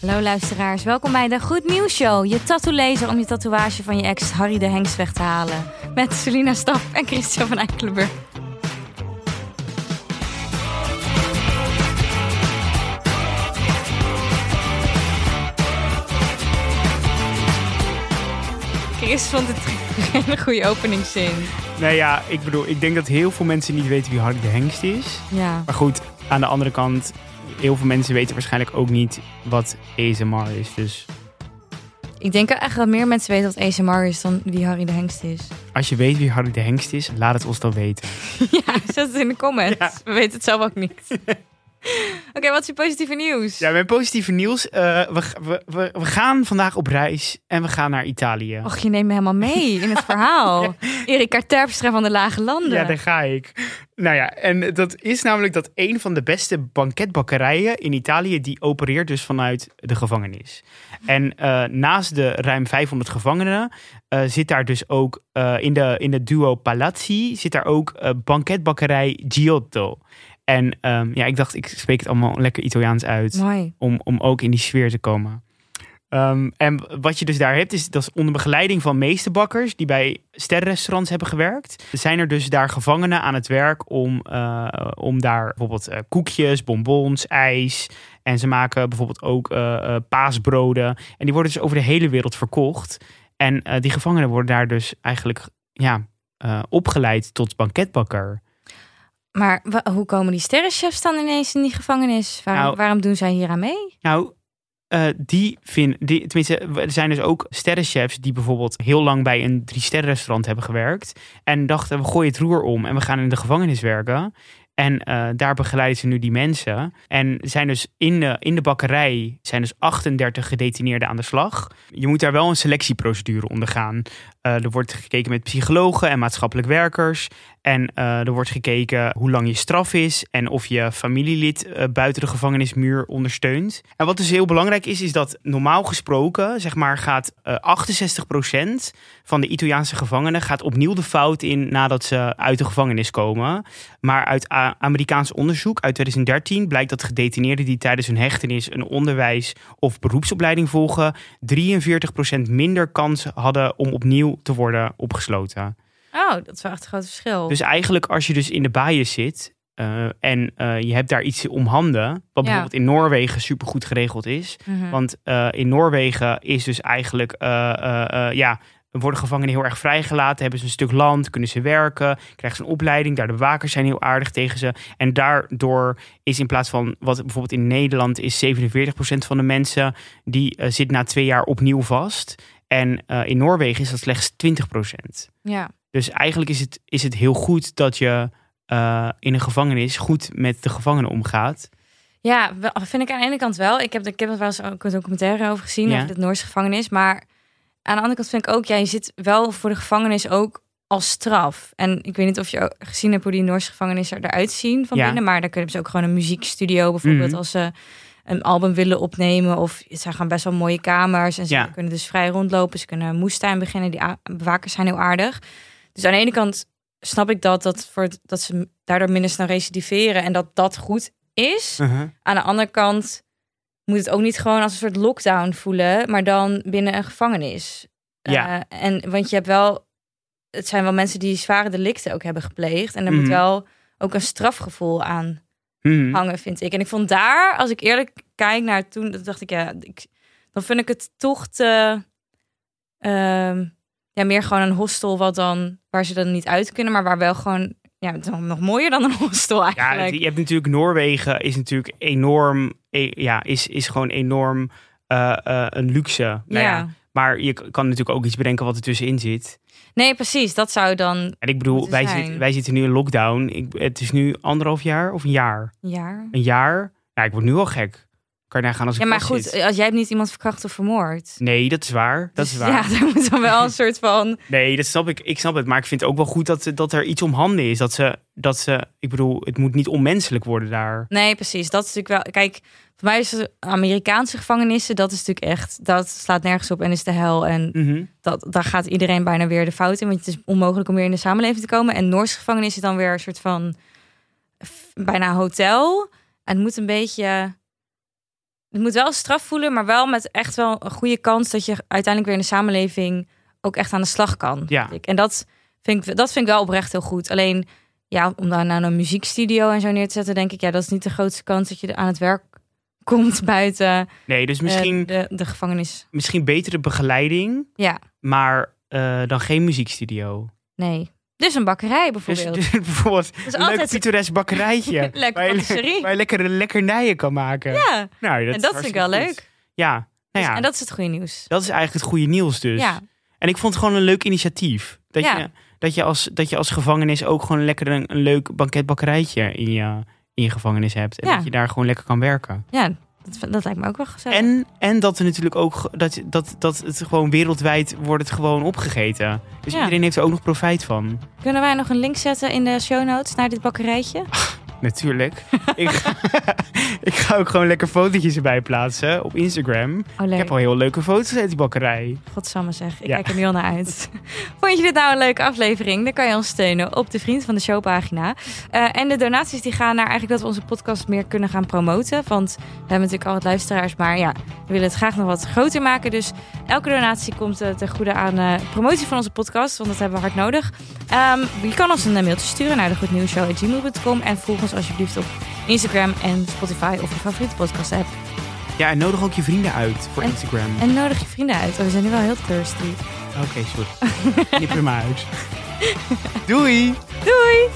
Hallo luisteraars, welkom bij de Goed Nieuws Show. Je tattoo-lezer om je tatoeage van je ex Harry de Hengst weg te halen. Met Selina Stap en Christian van Eikelenburg. Chris vond het geen goede openingszin. Nou ja, ik bedoel, ik denk dat heel veel mensen niet weten wie Harry de Hengst is. Ja. Maar goed, aan de andere kant, heel veel mensen weten waarschijnlijk ook niet wat ASMR is. Dus Ik denk echt dat meer mensen weten wat ASMR is dan wie Harry de Hengst is. als je weet wie Harry de Hengst is, laat het ons dan weten. Ja, zet het in de comments. Ja. We weten het zelf ook niet. Oké, wat is je positieve nieuws? Ja, mijn positieve nieuws. eh, we, we, we, we gaan vandaag op reis en we gaan naar Italië. Och, je neemt me helemaal mee in het verhaal. Erika Terpstra van de Lage Landen. Ja, daar ga ik. Nou ja, en dat is namelijk dat een van de beste banketbakkerijen in Italië, die opereert dus vanuit de gevangenis. En eh, naast de ruim 500 gevangenen eh, zit daar dus ook in, de, in de duo Palazzi zit daar ook banketbakkerij Giotto. En ehm, ja, ik dacht, ik spreek het allemaal lekker Italiaans uit Mooi. om, om ook in die sfeer te komen. Ehm, en wat je dus daar hebt, is dat is onder begeleiding van meesterbakkers die bij sterrenrestaurants hebben gewerkt. Zijn er dus daar gevangenen aan het werk om, eh, om daar bijvoorbeeld eh, koekjes, bonbons, ijs. En ze maken bijvoorbeeld ook eh, paasbroden. En die worden dus over de hele wereld verkocht. En die gevangenen worden daar dus eigenlijk ja, opgeleid tot banketbakker. Maar hoe komen die sterrenchefs dan ineens in die gevangenis? Waar- Nou- waarom doen zij hier aan mee? Nou, eh, die vinden, die, tenminste, er zijn dus ook sterrenchefs die bijvoorbeeld heel lang bij een drie sterrenrestaurant hebben gewerkt. En dachten, we gooien het roer om en we gaan in de gevangenis werken. En eh, daar begeleiden ze nu die mensen. En zijn dus in de, in de bakkerij zijn dus 38 gedetineerden aan de slag. Je moet daar wel een selectieprocedure ondergaan. Eh, er wordt gekeken met psychologen en maatschappelijk werkers. En eh, er wordt gekeken hoe lang je straf is en of je familielid eh, buiten de gevangenismuur ondersteunt. En wat dus heel belangrijk is, is dat normaal gesproken, zeg maar, gaat eh 68% van de Italiaanse gevangenen gaat opnieuw de fout in nadat ze uit de gevangenis komen. Maar uit Amerikaans onderzoek uit 2013 blijkt dat gedetineerden die tijdens hun hechtenis een onderwijs of beroepsopleiding volgen, 43% minder kans hadden om opnieuw te worden opgesloten. Oh, dat is wel echt een groot verschil. Dus eigenlijk als je dus in de bijen zit eh, en eh, je hebt daar iets om handen, wat Ja. bijvoorbeeld in Noorwegen supergoed geregeld is. Mhm. Want eh, in Noorwegen is dus eigenlijk, ja, worden gevangenen heel erg vrijgelaten, hebben ze een stuk land, kunnen ze werken, krijgen ze een opleiding, daar de bewakers zijn heel aardig tegen ze. En daardoor is in plaats van wat bijvoorbeeld in Nederland is 47% van de mensen, die zit na twee jaar opnieuw vast. En eh, in Noorwegen is dat slechts 20%. ja. Dus eigenlijk is het, is het heel goed dat je eh, in een gevangenis goed met de gevangenen omgaat. ja, wel- vind ik aan de ene kant wel. Ik heb, ik heb er wel eens ook een documentaire over gezien, Ja. over de Noorse gevangenis. Maar aan de andere kant vind ik ook, ja, je zit wel voor de gevangenis ook als straf. En ik weet niet of je gezien hebt hoe die Noorse gevangenissen eruit zien van Ja. binnen. Maar daar kunnen ze ook gewoon een muziekstudio bijvoorbeeld Mhm. als ze een album willen opnemen. Of zijn gewoon best wel mooie kamers. En ze Ja. kunnen dus vrij rondlopen. Ze kunnen een moestuin beginnen. Die bewakers zijn heel aardig. Dus aan de ene kant snap ik dat, dat, voor, dat ze daardoor minder snel recidiveren. En dat dat goed is. Aan de andere kant moet het ook niet gewoon als een soort lockdown voelen, maar dan binnen een gevangenis. Ja. Eh, en want je hebt wel, het zijn wel mensen die zware delicten ook hebben gepleegd. En er moet Mhm. wel ook een strafgevoel aan Mhm. hangen, vind ik. En ik vond daar, als ik eerlijk kijk naar toen, dan dacht ik, ja, ik, dan vind ik het toch te, ehm, ja, meer gewoon een hostel wat dan, waar ze dan niet uit kunnen, maar waar wel gewoon, ja, het is nog- mooier dan een hostel Ja, eigenlijk. je hebt natuurlijk Noorwegen is natuurlijk enorm, e- ja, is, is gewoon enorm eh, eh, een luxe. Nou ja. ja. Maar je kan natuurlijk ook iets bedenken wat er tussenin zit. Nee, precies. Dat zou dan En ik bedoel, wij, zitten, wij zitten nu in lockdown. Ik, het is nu anderhalf jaar of een jaar? een jaar. Een jaar? Ja, ik word nu al gek. Kan je nagaan als ik Ja, maar goed, als jij hebt niet iemand verkracht of vermoord. Nee, dat is waar. Dat is waar. Ja, daar moet dan wel een soort van. Nee, dat snap ik. Ik snap het. Maar ik vind ook wel goed dat, dat er iets om handen is. Dat ze, dat ze, ik bedoel, het moet niet onmenselijk worden daar. Nee, precies. Dat is natuurlijk wel. Kijk, voor mij is het Amerikaanse gevangenissen. Dat is natuurlijk echt. Dat slaat nergens op en is de hel. En Mhm. dat, daar gaat iedereen bijna weer de fout in. Want het is onmogelijk om weer in de samenleving te komen. En Noorse gevangenis is dan weer een soort van. bijna hotel. En het moet een beetje. Het moet wel straf voelen, maar wel met echt wel een goede kans dat je uiteindelijk weer in de samenleving ook echt aan de slag kan. Ja. En dat vind ik, dat vind ik wel oprecht heel goed. Alleen, ja, om daar nou een muziekstudio en zo neer te zetten, denk ik, ja, dat is niet de grootste kans dat je aan het werk komt buiten Nee, dus eh, misschien, de, de gevangenis. misschien betere begeleiding, Ja, maar eh, dan geen muziekstudio. nee. Dus een bakkerij Dus, bijvoorbeeld. dus bijvoorbeeld een leuk pittoresk bakkerijtje. Lekker waar, je, waar je lekkere lekkernijen kan maken. ja, nou, en is dat vind ik wel leuk. Ja, nou Dus- ja en dat is het goede nieuws. dat is eigenlijk het goede nieuws dus. Ja, En ik vond het gewoon een leuk initiatief. Dat, Ja. je, dat, je, als, dat je als gevangenis ook gewoon lekker een, een leuk banketbakkerijtje in je, in je gevangenis hebt. En Ja. dat je daar gewoon lekker kan werken. ja dat, dat lijkt me ook wel gezellig. En, en dat er natuurlijk ook dat, dat, dat het gewoon wereldwijd wordt het gewoon opgegeten. Dus Ja. iedereen heeft er ook nog profijt van. Kunnen wij nog een link zetten in de show notes naar dit bakkerijtje? Natuurlijk. ik, ga, ik ga ook gewoon lekker fotootjes erbij plaatsen op Instagram. Oh, Ik heb al heel leuke foto's uit die bakkerij. Godsamme zeg. Ik Ja. kijk er nu al naar uit. Vond je dit nou een leuke aflevering? Dan kan je ons steunen op de Vriend van de Show pagina. Eh, en de donaties die gaan naar eigenlijk dat we onze podcast meer kunnen gaan promoten. Want we hebben natuurlijk al wat luisteraars. Maar ja, we willen het graag nog wat groter maken. Dus elke donatie komt eh, ten goede aan eh, promotie van onze podcast. Want dat hebben we hard nodig. Ehm, je kan ons een mailtje sturen naar de goednieuwsshow.gmail.com. En volg ons alsjeblieft op Instagram en Spotify of je favoriete podcast app. Ja, en nodig ook je vrienden uit voor En- Instagram. En nodig je vrienden uit. Oh, we zijn nu wel heel thirsty. Oké, sorry. Knip er maar uit. Doei! Doei!